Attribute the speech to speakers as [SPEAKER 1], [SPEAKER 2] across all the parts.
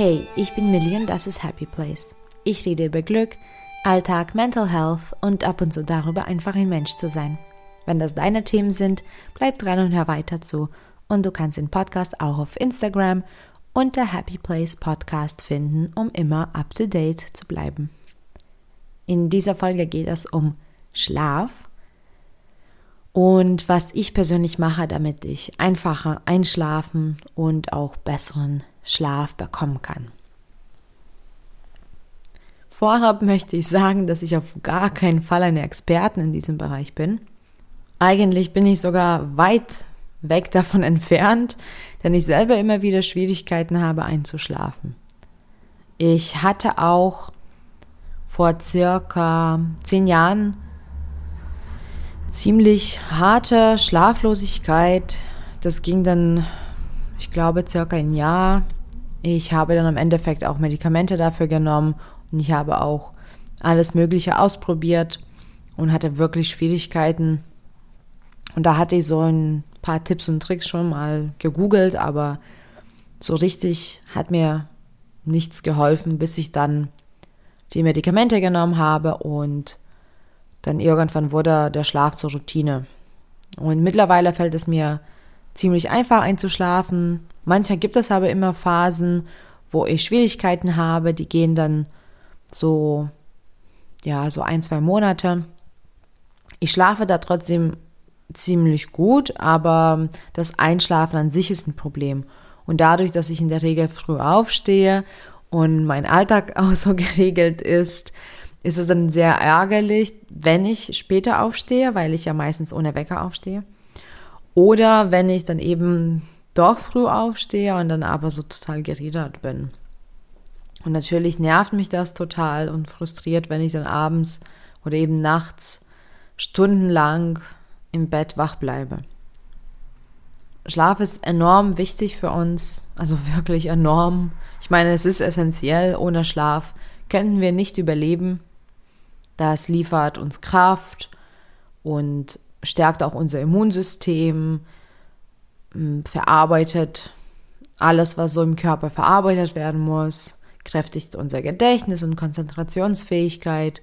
[SPEAKER 1] Hey, ich bin Millie und das ist Happy Place. Ich rede über Glück, Alltag, Mental Health und ab und zu darüber, einfach ein Mensch zu sein. Wenn das deine Themen sind, bleib dran und hör weiter zu. Und du kannst den Podcast auch auf Instagram unter Happy Place Podcast finden, um immer up to date zu bleiben. In dieser Folge geht es um Schlaf und was ich persönlich mache, damit ich einfacher einschlafen und auch besseren Schlaf bekommen kann. Vorab möchte ich sagen, dass ich auf gar keinen Fall eine Expertin in diesem Bereich bin. Eigentlich bin ich sogar weit weg davon entfernt, denn ich selber immer wieder Schwierigkeiten habe einzuschlafen. Ich hatte auch vor circa zehn Jahren ziemlich harte Schlaflosigkeit. Das ging dann, ich glaube, circa ein Jahr. Ich habe dann im Endeffekt auch Medikamente dafür genommen und ich habe auch alles Mögliche ausprobiert und hatte wirklich Schwierigkeiten. Und da hatte ich so ein paar Tipps und Tricks schon mal gegoogelt, aber so richtig hat mir nichts geholfen, bis ich dann die Medikamente genommen habe und dann irgendwann wurde der Schlaf zur Routine. Und mittlerweile fällt es mir ziemlich einfach einzuschlafen. Manchmal gibt es aber immer Phasen, wo ich Schwierigkeiten habe, die gehen dann so, ja, so ein, zwei Monate. Ich schlafe da trotzdem ziemlich gut, aber das Einschlafen an sich ist ein Problem. Und dadurch, dass ich in der Regel früh aufstehe und mein Alltag auch so geregelt ist, ist es dann sehr ärgerlich, wenn ich später aufstehe, weil ich ja meistens ohne Wecker aufstehe. Oder wenn ich dann eben doch früh aufstehe und dann aber so total geredet bin. Und natürlich nervt mich das total und frustriert, wenn ich dann abends oder eben nachts stundenlang im Bett wach bleibe. Schlaf ist enorm wichtig für uns, also wirklich enorm. Ich meine, es ist essentiell. Ohne Schlaf könnten wir nicht überleben. Das liefert uns Kraft und stärkt auch unser Immunsystem, verarbeitet alles, was so im Körper verarbeitet werden muss, kräftigt unser Gedächtnis und Konzentrationsfähigkeit,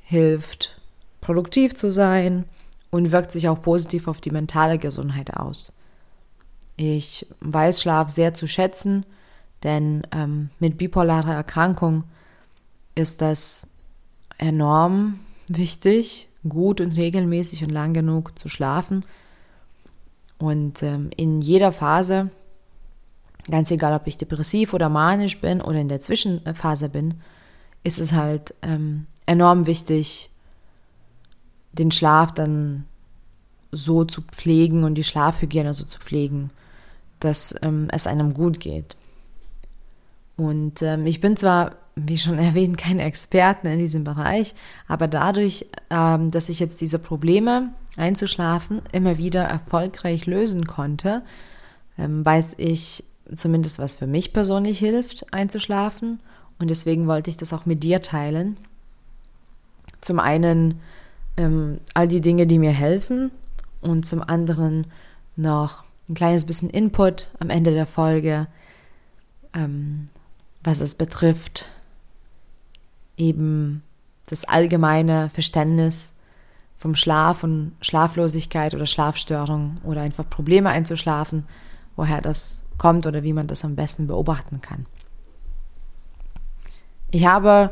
[SPEAKER 1] hilft produktiv zu sein und wirkt sich auch positiv auf die mentale Gesundheit aus. Ich weiß Schlaf sehr zu schätzen, denn ähm, mit bipolarer Erkrankung ist das enorm wichtig, gut und regelmäßig und lang genug zu schlafen. Und ähm, in jeder Phase, ganz egal, ob ich depressiv oder manisch bin oder in der Zwischenphase bin, ist es halt ähm, enorm wichtig, den Schlaf dann so zu pflegen und die Schlafhygiene so zu pflegen, dass ähm, es einem gut geht. Und ähm, ich bin zwar wie schon erwähnt, keine Experten in diesem Bereich, aber dadurch, ähm, dass ich jetzt diese Probleme einzuschlafen immer wieder erfolgreich lösen konnte, ähm, weiß ich zumindest, was für mich persönlich hilft, einzuschlafen. Und deswegen wollte ich das auch mit dir teilen. Zum einen ähm, all die Dinge, die mir helfen und zum anderen noch ein kleines bisschen Input am Ende der Folge, ähm, was es betrifft, eben das allgemeine Verständnis vom Schlaf und Schlaflosigkeit oder Schlafstörung oder einfach Probleme einzuschlafen, woher das kommt oder wie man das am besten beobachten kann. Ich habe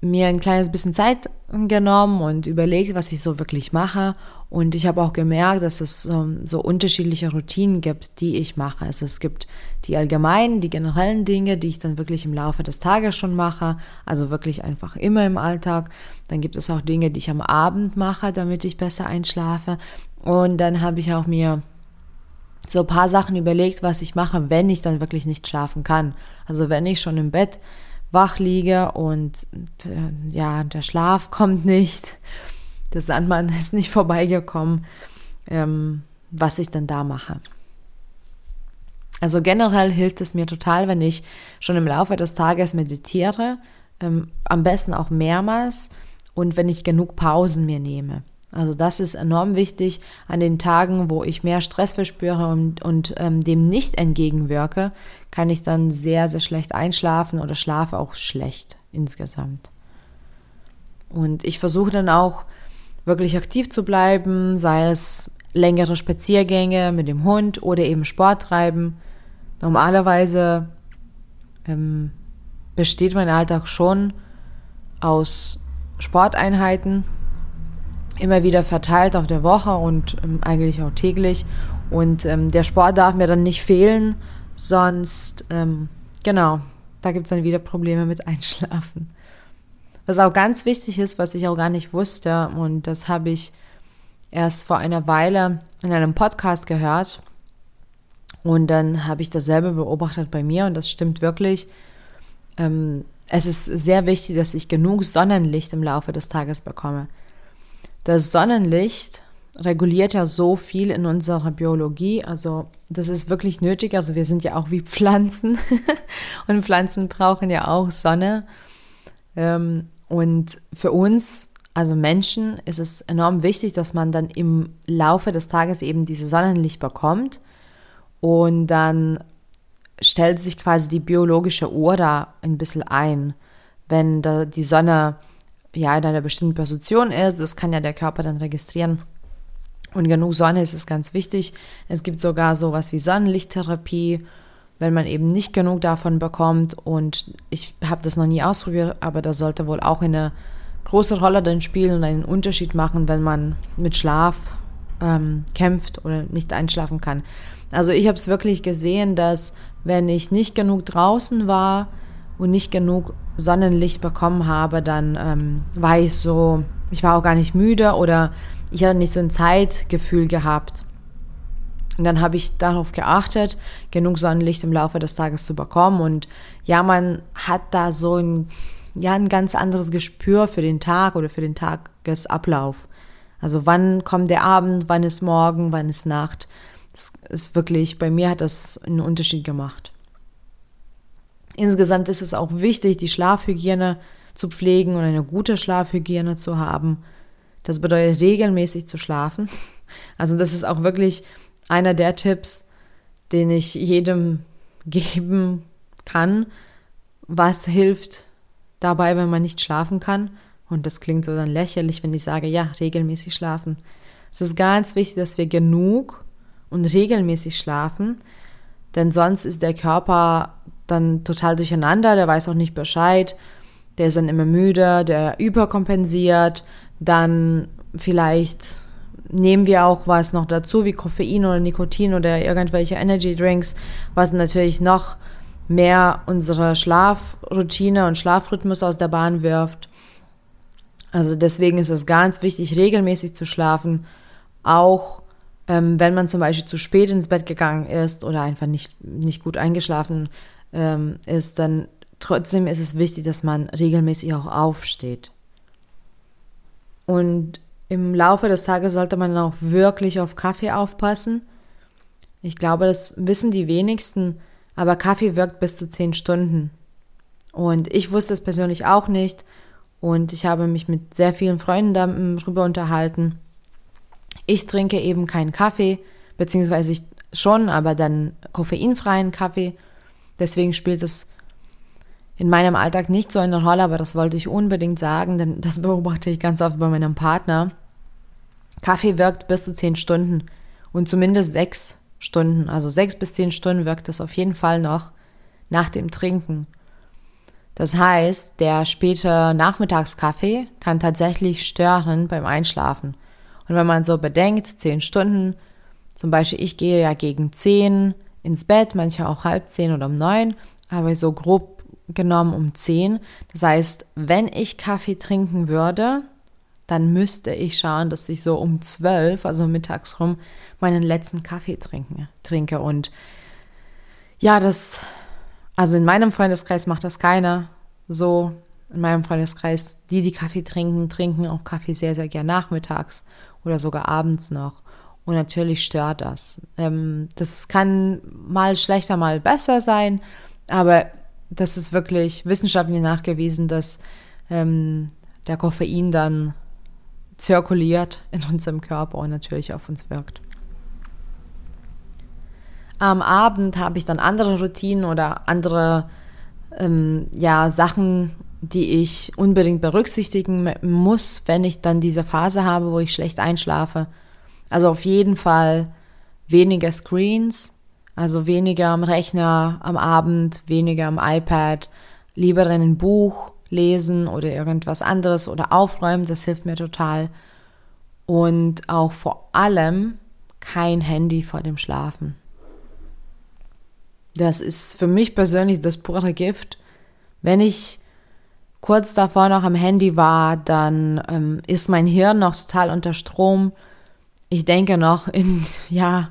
[SPEAKER 1] mir ein kleines bisschen Zeit genommen und überlegt, was ich so wirklich mache. Und ich habe auch gemerkt, dass es so, so, unterschiedliche Routinen gibt, die ich mache. Also es gibt die allgemeinen, die generellen Dinge, die ich dann wirklich im Laufe des Tages schon mache. Also wirklich einfach immer im Alltag. Dann gibt es auch Dinge, die ich am Abend mache, damit ich besser einschlafe. Und dann habe ich auch mir so ein paar Sachen überlegt, was ich mache, wenn ich dann wirklich nicht schlafen kann. Also wenn ich schon im Bett wach liege und äh, ja, der Schlaf kommt nicht, der Sandmann ist nicht vorbeigekommen, ähm, was ich dann da mache. Also generell hilft es mir total, wenn ich schon im Laufe des Tages meditiere, ähm, am besten auch mehrmals und wenn ich genug Pausen mir nehme. Also das ist enorm wichtig. An den Tagen, wo ich mehr Stress verspüre und, und ähm, dem nicht entgegenwirke, kann ich dann sehr, sehr schlecht einschlafen oder schlafe auch schlecht insgesamt. Und ich versuche dann auch wirklich aktiv zu bleiben, sei es längere Spaziergänge mit dem Hund oder eben Sport treiben. Normalerweise ähm, besteht mein Alltag schon aus Sporteinheiten, immer wieder verteilt auf der Woche und ähm, eigentlich auch täglich. Und ähm, der Sport darf mir dann nicht fehlen, sonst, ähm, genau, da gibt es dann wieder Probleme mit Einschlafen. Was auch ganz wichtig ist, was ich auch gar nicht wusste, und das habe ich erst vor einer Weile in einem Podcast gehört. Und dann habe ich dasselbe beobachtet bei mir und das stimmt wirklich. Ähm, es ist sehr wichtig, dass ich genug Sonnenlicht im Laufe des Tages bekomme. Das Sonnenlicht reguliert ja so viel in unserer Biologie. Also das ist wirklich nötig. Also wir sind ja auch wie Pflanzen und Pflanzen brauchen ja auch Sonne. Ähm, und für uns, also Menschen, ist es enorm wichtig, dass man dann im Laufe des Tages eben dieses Sonnenlicht bekommt. Und dann stellt sich quasi die biologische Uhr da ein bisschen ein. Wenn da die Sonne ja in einer bestimmten Position ist, das kann ja der Körper dann registrieren. Und genug Sonne ist es ganz wichtig. Es gibt sogar sowas wie Sonnenlichttherapie, wenn man eben nicht genug davon bekommt. Und ich habe das noch nie ausprobiert, aber das sollte wohl auch eine große Rolle dann spielen und einen Unterschied machen, wenn man mit Schlaf ähm, kämpft oder nicht einschlafen kann. Also ich habe es wirklich gesehen, dass wenn ich nicht genug draußen war und nicht genug Sonnenlicht bekommen habe, dann ähm, war ich so, ich war auch gar nicht müde oder ich hatte nicht so ein Zeitgefühl gehabt. Und dann habe ich darauf geachtet, genug Sonnenlicht im Laufe des Tages zu bekommen. Und ja, man hat da so ein, ja, ein ganz anderes Gespür für den Tag oder für den Tagesablauf. Also wann kommt der Abend, wann ist Morgen, wann ist Nacht. Das ist wirklich, bei mir hat das einen Unterschied gemacht. Insgesamt ist es auch wichtig, die Schlafhygiene zu pflegen und eine gute Schlafhygiene zu haben. Das bedeutet regelmäßig zu schlafen. Also das ist auch wirklich einer der Tipps, den ich jedem geben kann. Was hilft dabei, wenn man nicht schlafen kann? Und das klingt so dann lächerlich, wenn ich sage, ja, regelmäßig schlafen. Es ist ganz wichtig, dass wir genug und regelmäßig schlafen, denn sonst ist der Körper dann total durcheinander, der weiß auch nicht Bescheid, der ist dann immer müde, der überkompensiert, dann vielleicht nehmen wir auch was noch dazu, wie Koffein oder Nikotin oder irgendwelche Energy Drinks, was natürlich noch mehr unsere Schlafroutine und Schlafrhythmus aus der Bahn wirft. Also deswegen ist es ganz wichtig, regelmäßig zu schlafen, auch ähm, wenn man zum Beispiel zu spät ins Bett gegangen ist oder einfach nicht, nicht gut eingeschlafen ähm, ist, dann trotzdem ist es wichtig, dass man regelmäßig auch aufsteht. Und im Laufe des Tages sollte man auch wirklich auf Kaffee aufpassen. Ich glaube, das wissen die wenigsten, aber Kaffee wirkt bis zu zehn Stunden. Und ich wusste es persönlich auch nicht. Und ich habe mich mit sehr vielen Freunden darüber unterhalten. Ich trinke eben keinen Kaffee, beziehungsweise ich schon, aber dann koffeinfreien Kaffee. Deswegen spielt es in meinem Alltag nicht so eine Rolle, aber das wollte ich unbedingt sagen, denn das beobachte ich ganz oft bei meinem Partner. Kaffee wirkt bis zu zehn Stunden und zumindest sechs Stunden, also sechs bis zehn Stunden wirkt es auf jeden Fall noch nach dem Trinken. Das heißt, der späte Nachmittagskaffee kann tatsächlich stören beim Einschlafen. Und wenn man so bedenkt, zehn Stunden, zum Beispiel ich gehe ja gegen zehn ins Bett, manche auch halb zehn oder um neun, aber so grob genommen um zehn. Das heißt, wenn ich Kaffee trinken würde, dann müsste ich schauen, dass ich so um zwölf, also mittags rum, meinen letzten Kaffee trinken, trinke. Und ja, das, also in meinem Freundeskreis macht das keiner so. In meinem Freundeskreis, die, die Kaffee trinken, trinken auch Kaffee sehr, sehr gern nachmittags oder sogar abends noch. Und natürlich stört das. Ähm, das kann mal schlechter, mal besser sein, aber das ist wirklich wissenschaftlich nachgewiesen, dass ähm, der Koffein dann zirkuliert in unserem Körper und natürlich auf uns wirkt. Am Abend habe ich dann andere Routinen oder andere ähm, ja, Sachen, die ich unbedingt berücksichtigen muss, wenn ich dann diese Phase habe, wo ich schlecht einschlafe. Also auf jeden Fall weniger Screens, also weniger am Rechner am Abend, weniger am iPad, lieber ein Buch lesen oder irgendwas anderes oder aufräumen, das hilft mir total. Und auch vor allem kein Handy vor dem Schlafen. Das ist für mich persönlich das pure Gift. Wenn ich kurz davor noch am Handy war, dann ähm, ist mein Hirn noch total unter Strom. Ich denke noch in, ja,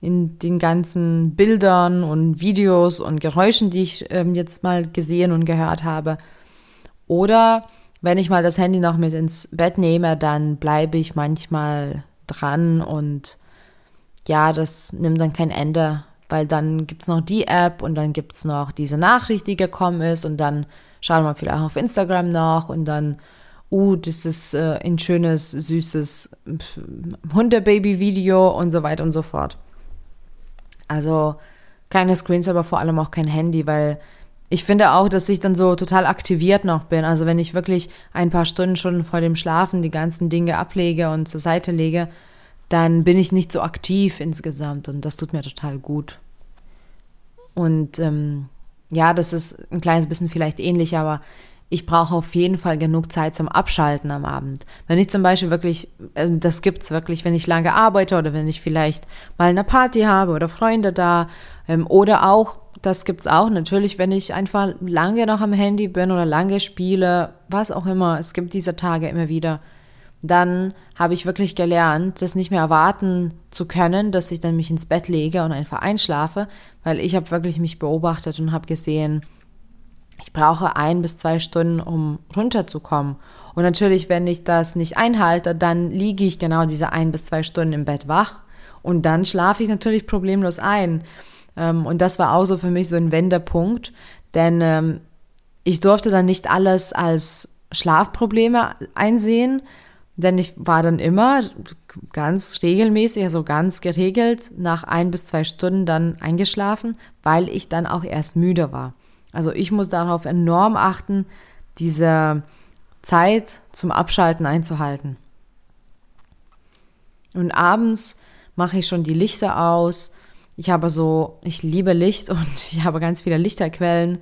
[SPEAKER 1] in den ganzen Bildern und Videos und Geräuschen, die ich ähm, jetzt mal gesehen und gehört habe. Oder wenn ich mal das Handy noch mit ins Bett nehme, dann bleibe ich manchmal dran und ja, das nimmt dann kein Ende weil dann gibt es noch die App und dann gibt es noch diese Nachricht, die gekommen ist und dann schauen wir vielleicht auf Instagram nach und dann, uh, das ist äh, ein schönes, süßes Hundebaby-Video und so weiter und so fort. Also keine Screens, aber vor allem auch kein Handy, weil ich finde auch, dass ich dann so total aktiviert noch bin. Also wenn ich wirklich ein paar Stunden schon vor dem Schlafen die ganzen Dinge ablege und zur Seite lege, dann bin ich nicht so aktiv insgesamt und das tut mir total gut. Und ähm, ja, das ist ein kleines bisschen vielleicht ähnlich, aber ich brauche auf jeden Fall genug Zeit zum Abschalten am Abend. Wenn ich zum Beispiel wirklich, äh, das gibt's wirklich, wenn ich lange arbeite oder wenn ich vielleicht mal eine Party habe oder Freunde da ähm, oder auch, das gibt's auch natürlich, wenn ich einfach lange noch am Handy bin oder lange spiele, was auch immer. Es gibt diese Tage immer wieder dann habe ich wirklich gelernt, das nicht mehr erwarten zu können, dass ich dann mich ins Bett lege und einfach einschlafe, weil ich habe wirklich mich beobachtet und habe gesehen, ich brauche ein bis zwei Stunden, um runterzukommen. Und natürlich, wenn ich das nicht einhalte, dann liege ich genau diese ein bis zwei Stunden im Bett wach und dann schlafe ich natürlich problemlos ein. Ähm, und das war auch so für mich so ein Wendepunkt, denn ähm, ich durfte dann nicht alles als Schlafprobleme einsehen, denn ich war dann immer ganz regelmäßig, also ganz geregelt, nach ein bis zwei Stunden dann eingeschlafen, weil ich dann auch erst müde war. Also ich muss darauf enorm achten, diese Zeit zum Abschalten einzuhalten. Und abends mache ich schon die Lichter aus. Ich habe so, ich liebe Licht und ich habe ganz viele Lichterquellen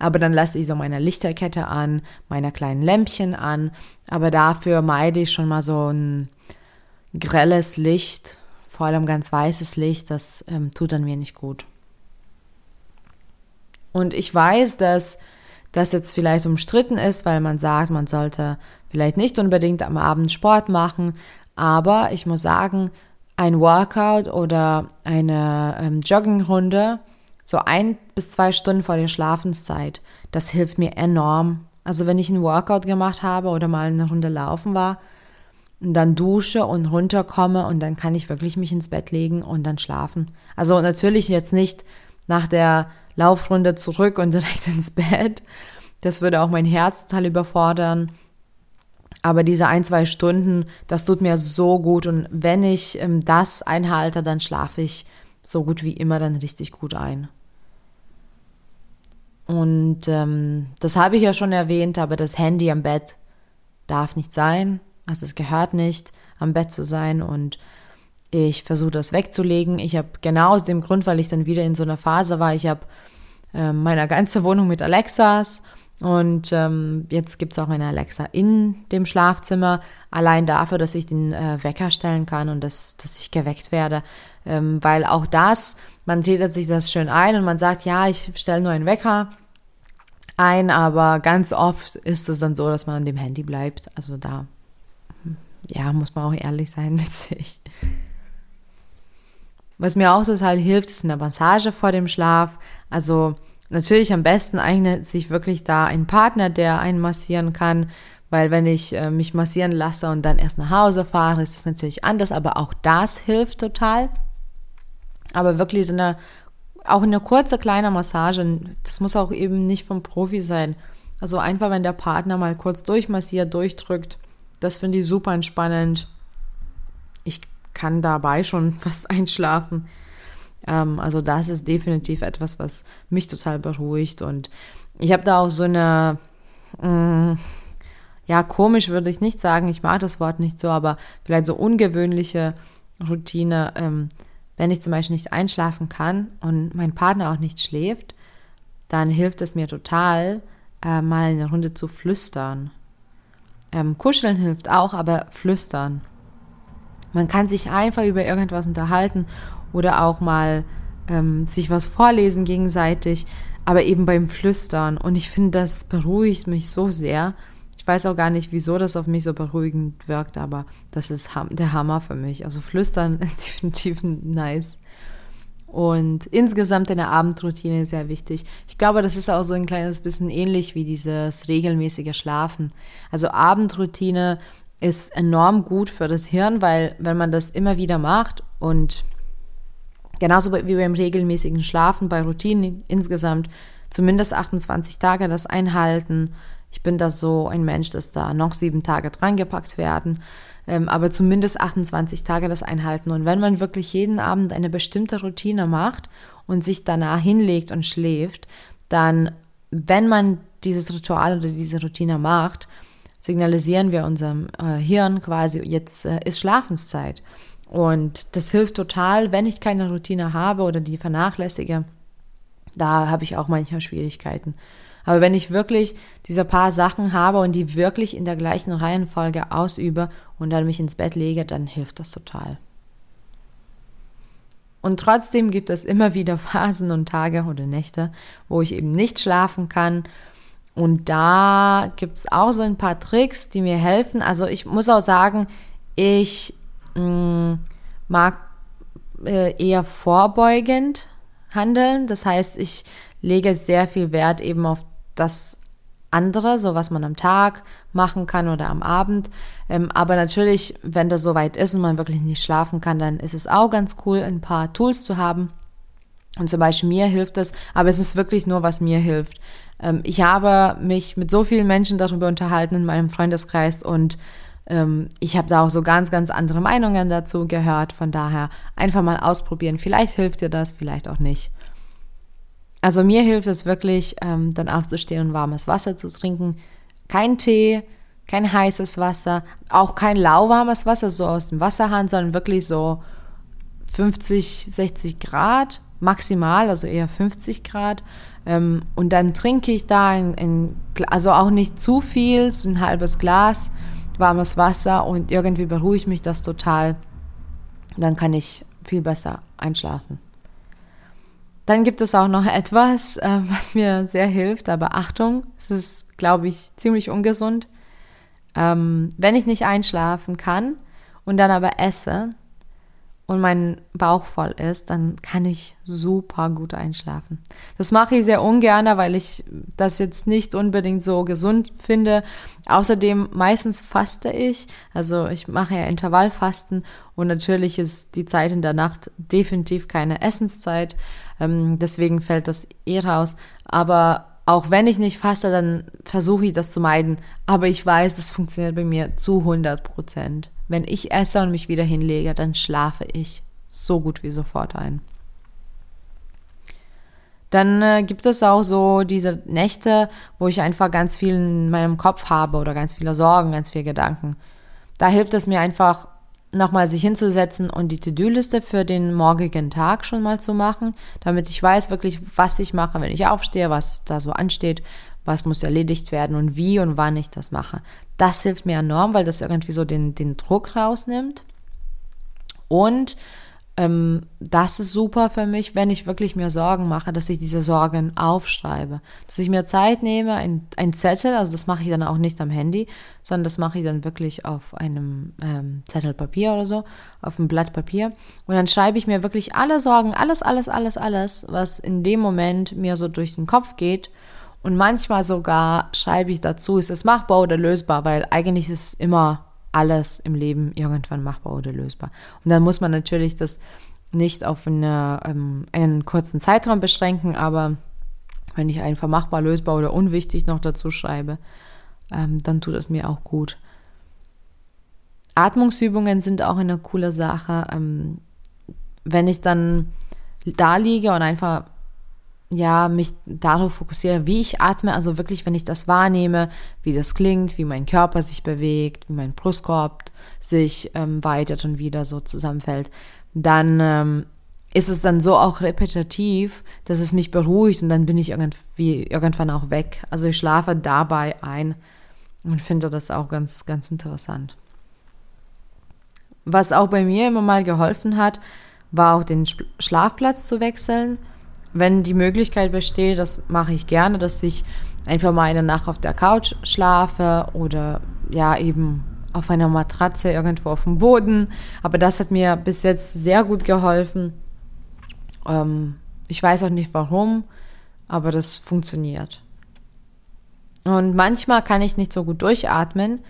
[SPEAKER 1] aber dann lasse ich so meine Lichterkette an, meine kleinen Lämpchen an, aber dafür meide ich schon mal so ein grelles Licht, vor allem ganz weißes Licht, das ähm, tut dann mir nicht gut. Und ich weiß, dass das jetzt vielleicht umstritten ist, weil man sagt, man sollte vielleicht nicht unbedingt am Abend Sport machen, aber ich muss sagen, ein Workout oder eine ähm, Joggingrunde so ein bis zwei Stunden vor der Schlafenszeit. Das hilft mir enorm. Also wenn ich einen Workout gemacht habe oder mal eine Runde laufen war und dann dusche und runterkomme und dann kann ich wirklich mich ins Bett legen und dann schlafen. Also natürlich jetzt nicht nach der Laufrunde zurück und direkt ins Bett. Das würde auch mein Herz total überfordern. Aber diese ein, zwei Stunden, das tut mir so gut. Und wenn ich ähm, das einhalte, dann schlafe ich so gut wie immer dann richtig gut ein. Und ähm, das habe ich ja schon erwähnt, aber das Handy am Bett darf nicht sein. Also es gehört nicht, am Bett zu sein. Und ich versuche das wegzulegen. Ich habe genau aus dem Grund, weil ich dann wieder in so einer Phase war, ich habe äh, meine ganze Wohnung mit Alexas und ähm, jetzt gibt es auch eine Alexa in dem Schlafzimmer, allein dafür, dass ich den äh, Wecker stellen kann und dass, dass ich geweckt werde. Ähm, weil auch das, man redet sich das schön ein und man sagt, ja, ich stelle nur einen Wecker ein, aber ganz oft ist es dann so, dass man an dem Handy bleibt. Also da, ja, muss man auch ehrlich sein mit sich. Was mir auch total hilft, ist eine Massage vor dem Schlaf. Also natürlich am besten eignet sich wirklich da ein Partner, der einen massieren kann, weil wenn ich äh, mich massieren lasse und dann erst nach Hause fahre, ist es natürlich anders, aber auch das hilft total. Aber wirklich so eine auch eine kurze kleine Massage, das muss auch eben nicht vom Profi sein. Also einfach, wenn der Partner mal kurz durchmassiert, durchdrückt, Das finde ich super entspannend. Kann dabei schon fast einschlafen. Ähm, also das ist definitiv etwas, was mich total beruhigt. Und ich habe da auch so eine, mh, mm, ja, komisch würde ich nicht sagen, ich mag das Wort nicht so, aber vielleicht so ungewöhnliche Routine. Ähm, wenn ich zum Beispiel nicht einschlafen kann und mein Partner auch nicht schläft, dann hilft es mir total, äh, mal eine Runde zu flüstern. Ähm, kuscheln hilft auch, aber flüstern. Man kann sich einfach über irgendwas unterhalten oder auch mal ähm, sich was vorlesen gegenseitig, aber eben beim Flüstern. Und ich finde, das beruhigt mich so sehr. Ich weiß auch gar nicht, wieso das auf mich so beruhigend wirkt, aber das ist der Hammer für mich. Also Flüstern ist definitiv nice. Und insgesamt eine Abendroutine ist sehr wichtig. Ich glaube, das ist auch so ein kleines bisschen ähnlich wie dieses regelmäßige Schlafen. Also Abendroutine ist enorm gut für das Hirn, weil wenn man das immer wieder macht und genauso wie beim regelmäßigen Schlafen bei Routinen insgesamt zumindest 28 Tage das einhalten. Ich bin da so ein Mensch, dass da noch sieben Tage dran gepackt werden ähm, aber zumindest 28 Tage das einhalten. Und wenn man wirklich jeden Abend eine bestimmte Routine macht und sich danach hinlegt und schläft, dann, wenn man dieses Ritual oder diese Routine macht, signalisieren wir unserem äh, Hirn quasi, jetzt äh, ist Schlafenszeit. Und das hilft total, wenn ich keine Routine habe oder die vernachlässige. Da habe ich auch manchmal Schwierigkeiten. Aber wenn ich wirklich diese paar Sachen habe und die wirklich in der gleichen Reihenfolge ausübe und dann mich ins Bett lege, dann hilft das total. Und trotzdem gibt es immer wieder Phasen und Tage oder Nächte, wo ich eben nicht schlafen kann. Und da gibt es auch so ein paar Tricks, die mir helfen. Also ich muss auch sagen, ich mh, mm, mag äh, eher vorbeugend handeln. Das heißt, ich lege sehr viel Wert eben auf das andere, so was man am Tag machen kann oder am Abend. Ähm, aber natürlich, wenn das soweit ist und man wirklich nicht schlafen kann, dann ist es auch ganz cool, ein paar Tools zu haben. Und zum Beispiel mir hilft es, aber es ist wirklich nur, was mir hilft. Ähm, ich habe mich mit so vielen Menschen darüber unterhalten in meinem Freundeskreis und ähm, ich habe da auch so ganz, ganz andere Meinungen dazu gehört. Von daher einfach mal ausprobieren. Vielleicht hilft dir das, vielleicht auch nicht. Also mir hilft es wirklich, ähm, dann aufzustehen und warmes Wasser zu trinken. Kein Tee, kein heißes Wasser, auch kein lauwarmes Wasser so aus dem Wasserhahn, sondern wirklich so 50, 60 Grad maximal, also eher 50 Grad. Ähm, und dann trinke ich da ein, ein, also auch nicht zu viel, so ein halbes Glas warmes Wasser und irgendwie beruhigt mich das total. Dann kann ich viel besser einschlafen. Dann gibt es auch noch etwas, äh, was mir sehr hilft, aber Achtung, es ist, glaube ich, ziemlich ungesund. Ähm, wenn ich nicht einschlafen kann und dann aber esse und mein Bauch voll ist, dann kann ich super gut einschlafen. Das mache ich sehr ungern, weil ich das jetzt nicht unbedingt so gesund finde. Außerdem meistens faste ich, also ich mache ja Intervallfasten und natürlich ist die Zeit in der Nacht definitiv keine Essenszeit. Ähm, deswegen fällt das eh raus. Aber auch wenn ich nicht faste, dann versuche ich das zu meiden. Aber ich weiß, das funktioniert bei mir zu 100 Prozent. Wenn ich esse und mich wieder hinlege, dann schlafe ich so gut wie sofort ein. Dann äh, gibt es auch so diese Nächte, wo ich einfach ganz viel in meinem Kopf habe oder ganz viele Sorgen, ganz viele Gedanken. Da hilft es mir einfach, nochmal sich hinzusetzen und die To-Do-Liste für den morgigen Tag schon mal zu machen, damit ich weiß wirklich, was ich mache, wenn ich aufstehe, was da so ansteht, was muss erledigt werden und wie und wann ich das mache. Das hilft mir enorm, weil das irgendwie so den, den Druck rausnimmt. Und ähm, das ist super für mich, wenn ich wirklich mir Sorgen mache, dass ich diese Sorgen aufschreibe. Dass ich mir Zeit nehme, ein, ein Zettel, also das mache ich dann auch nicht am Handy, sondern das mache ich dann wirklich auf einem ähm, Zettel Papier oder so, auf einem Blatt Papier. Und dann schreibe ich mir wirklich alle Sorgen, alles, alles, alles, alles, was in dem Moment mir so durch den Kopf geht. Und manchmal sogar schreibe ich dazu, ist es machbar oder lösbar, weil eigentlich ist immer alles im Leben irgendwann machbar oder lösbar. Und dann muss man natürlich das nicht auf eine, ähm, einen kurzen Zeitraum beschränken, aber wenn ich einfach machbar, lösbar oder unwichtig noch dazu schreibe, ähm, dann tut es mir auch gut. Atmungsübungen sind auch eine coole Sache. Ähm, wenn ich dann da liege und einfach ja, mich darauf fokussiere, wie ich atme, also wirklich, wenn ich das wahrnehme, wie das klingt, wie mein Körper sich bewegt, wie mein Brustkorb sich ähm, weitet und wieder so zusammenfällt, dann ähm, ist es dann so auch repetitiv, dass es mich beruhigt und dann bin ich irgendwie irgendwann auch weg. Also ich schlafe dabei ein und finde das auch ganz, ganz interessant. Was auch bei mir immer mal geholfen hat, war auch den Schlafplatz zu wechseln wenn die Möglichkeit besteht, das mache ich gerne, dass ich einfach mal eine Nacht auf der Couch schlafe oder ja eben auf einer Matratze irgendwo auf dem Boden. Aber das hat mir bis jetzt sehr gut geholfen. Ähm, ich weiß auch nicht warum, aber das funktioniert. Und manchmal kann ich nicht so gut durchatmen,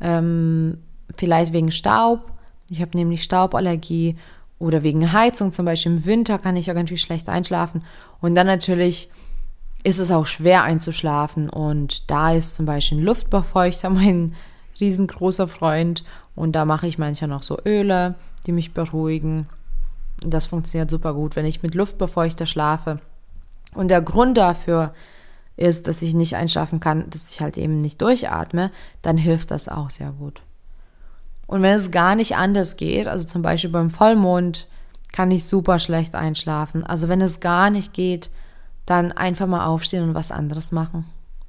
[SPEAKER 1] ähm, vielleicht wegen Staub. Ich habe nämlich Stauballergie oder wegen Heizung zum Beispiel im Winter kann ich irgendwie schlecht einschlafen. Und dann natürlich ist es auch schwer einzuschlafen. Und da ist zum Beispiel ein Luftbefeuchter mein riesengroßer Freund. Und da mache ich manchmal noch so Öle, die mich beruhigen. Das funktioniert super gut, wenn ich mit Luftbefeuchter schlafe. Und der Grund dafür ist, dass ich nicht einschlafen kann, dass ich halt eben nicht durchatme, dann hilft das auch sehr gut. Und wenn es gar nicht anders geht, also zum Beispiel beim Vollmond, kann ich super schlecht einschlafen. Also wenn es gar nicht geht, dann einfach mal aufstehen und was anderes machen.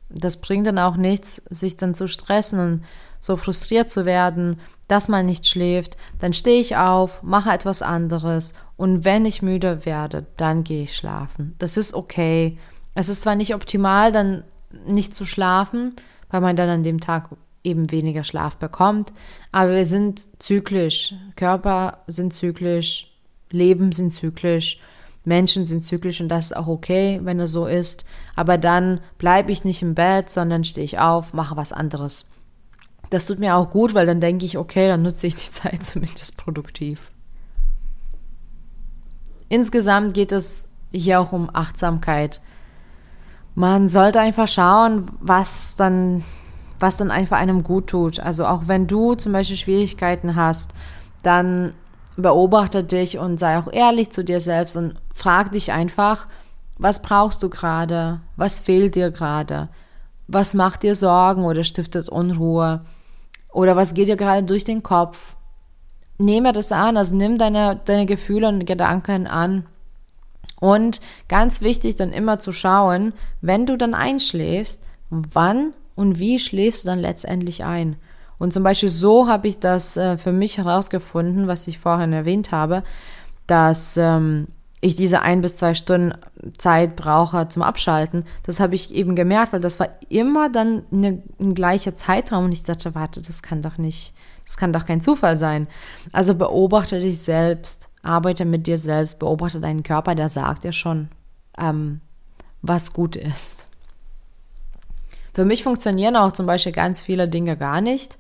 [SPEAKER 1] Das bringt dann auch nichts, sich dann zu stressen und so frustriert zu werden, dass man nicht schläft. Dann stehe ich auf, mache etwas anderes und wenn ich müde werde, dann gehe ich schlafen. Das ist okay. Es ist zwar nicht optimal, dann nicht zu schlafen, weil man dann an dem Tag eben weniger Schlaf bekommt. Aber wir sind zyklisch. Körper sind zyklisch, Leben sind zyklisch, Menschen sind zyklisch und das ist auch okay, wenn es so ist. Aber dann bleibe ich nicht im Bett, sondern stehe ich auf, mache was anderes. Das tut mir auch gut, weil dann denke ich, okay, dann nutze ich die Zeit zumindest produktiv. Insgesamt geht es hier auch um Achtsamkeit. Man sollte einfach schauen, was dann was dann einfach einem gut tut. Also auch wenn du zum Beispiel Schwierigkeiten hast, dann beobachte dich und sei auch ehrlich zu dir selbst und frag dich einfach, was brauchst du gerade? Was fehlt dir gerade? Was macht dir Sorgen oder stiftet Unruhe? Oder was geht dir gerade durch den Kopf? Nehme das an, also nimm deine, deine Gefühle und Gedanken an. Und ganz wichtig, dann immer zu schauen, wenn du dann einschläfst, wann und wie schläfst du dann letztendlich ein? Und zum Beispiel so habe ich das äh, für mich herausgefunden, was ich vorhin erwähnt habe, dass ähm, ich diese ein bis zwei Stunden Zeit brauche zum Abschalten. Das habe ich eben gemerkt, weil das war immer dann eine, ein gleicher Zeitraum und ich dachte, warte, das kann doch nicht, das kann doch kein Zufall sein. Also beobachte dich selbst, arbeite mit dir selbst, beobachte deinen Körper, der sagt dir schon, ähm, was gut ist. Für mich funktionieren auch zum Beispiel ganz viele Dinge gar nicht,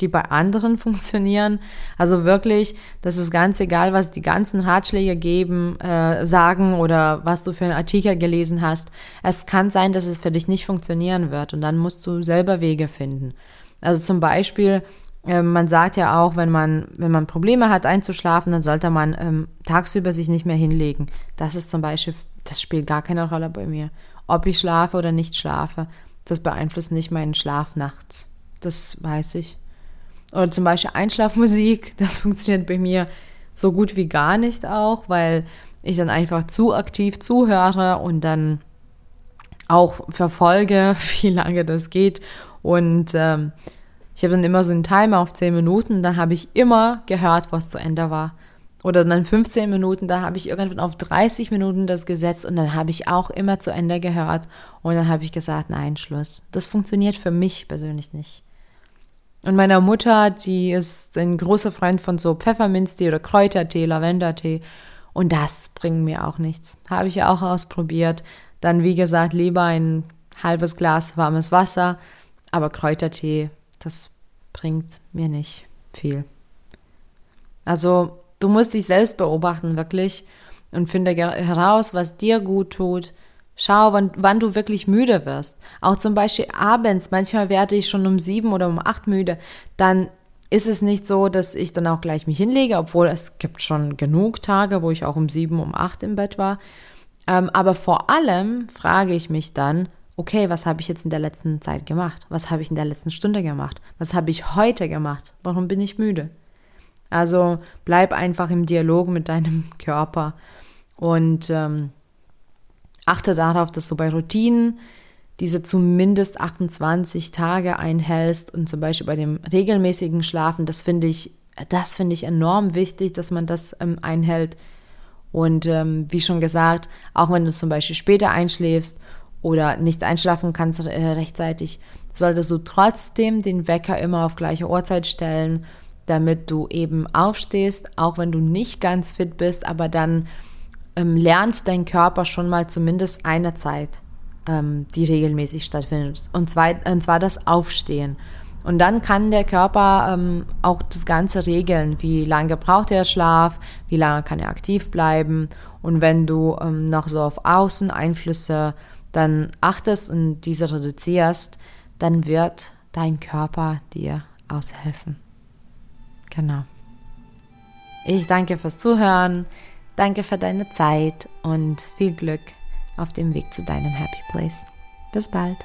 [SPEAKER 1] die bei anderen funktionieren. Also wirklich, das ist ganz egal, was die ganzen Ratschläge geben, äh, sagen oder was du für einen Artikel gelesen hast. Es kann sein, dass es für dich nicht funktionieren wird und dann musst du selber Wege finden. Also zum Beispiel, äh, man sagt ja auch, wenn man, wenn man Probleme hat einzuschlafen, dann sollte man ähm, tagsüber sich nicht mehr hinlegen. Das ist zum Beispiel, das spielt gar keine Rolle bei mir. Ob ich schlafe oder nicht schlafe. Das beeinflusst nicht meinen Schlaf nachts. Das weiß ich. Oder zum Beispiel Einschlafmusik, das funktioniert bei mir so gut wie gar nicht auch, weil ich dann einfach zu aktiv zuhöre und dann auch verfolge, wie lange das geht. Und ähm, ich habe dann immer so einen Timer auf 10 Minuten, dann habe ich immer gehört, was zu Ende war oder dann 15 Minuten, da habe ich irgendwann auf 30 Minuten das gesetzt und dann habe ich auch immer zu Ende gehört und dann habe ich gesagt, nein, Schluss. Das funktioniert für mich persönlich nicht. Und meiner Mutter, die ist ein großer Freund von so Pfefferminztee oder Kräutertee, Lavendertee und das bringt mir auch nichts. Habe ich auch ausprobiert. Dann, wie gesagt, lieber ein halbes Glas warmes Wasser, aber Kräutertee, das bringt mir nicht viel. Also Du musst dich selbst beobachten, wirklich, und finde heraus, was dir gut tut. Schau, wann, wann du wirklich müde wirst. Auch zum Beispiel abends. Manchmal werde ich schon um sieben oder um acht müde. Dann ist es nicht so, dass ich dann auch gleich mich hinlege, obwohl es gibt schon genug Tage, wo ich auch um sieben, um acht im Bett war. Ähm, aber vor allem frage ich mich dann, okay, was habe ich jetzt in der letzten Zeit gemacht? Was habe ich in der letzten Stunde gemacht? Was habe ich heute gemacht? Warum bin ich müde? Also bleib einfach im Dialog mit deinem Körper und ähm, achte darauf, dass du bei Routinen diese zumindest 28 Tage einhältst und zum Beispiel bei dem regelmäßigen Schlafen, das finde ich, das finde ich enorm wichtig, dass man das ähm, einhält. Und ähm, wie schon gesagt, auch wenn du zum Beispiel später einschläfst oder nicht einschlafen kannst äh, rechtzeitig, solltest du trotzdem den Wecker immer auf gleiche Uhrzeit stellen, damit du eben aufstehst, auch wenn du nicht ganz fit bist, aber dann ähm, lernt dein Körper schon mal zumindest eine Zeit ähm, die regelmäßig stattfindet. Und zwar, und zwar das Aufstehen. Und dann kann der Körper ähm, auch das Ganze regeln. Wie lange braucht er Schlaf? Wie lange kann er aktiv bleiben? Und wenn du ähm, noch so auf Außeneinflüsse dann achtest und diese reduzierst, dann wird dein Körper dir aushelfen. Genau. Ich danke fürs Zuhören, danke für deine Zeit und viel Glück auf dem Weg zu deinem Happy Place. Bis bald.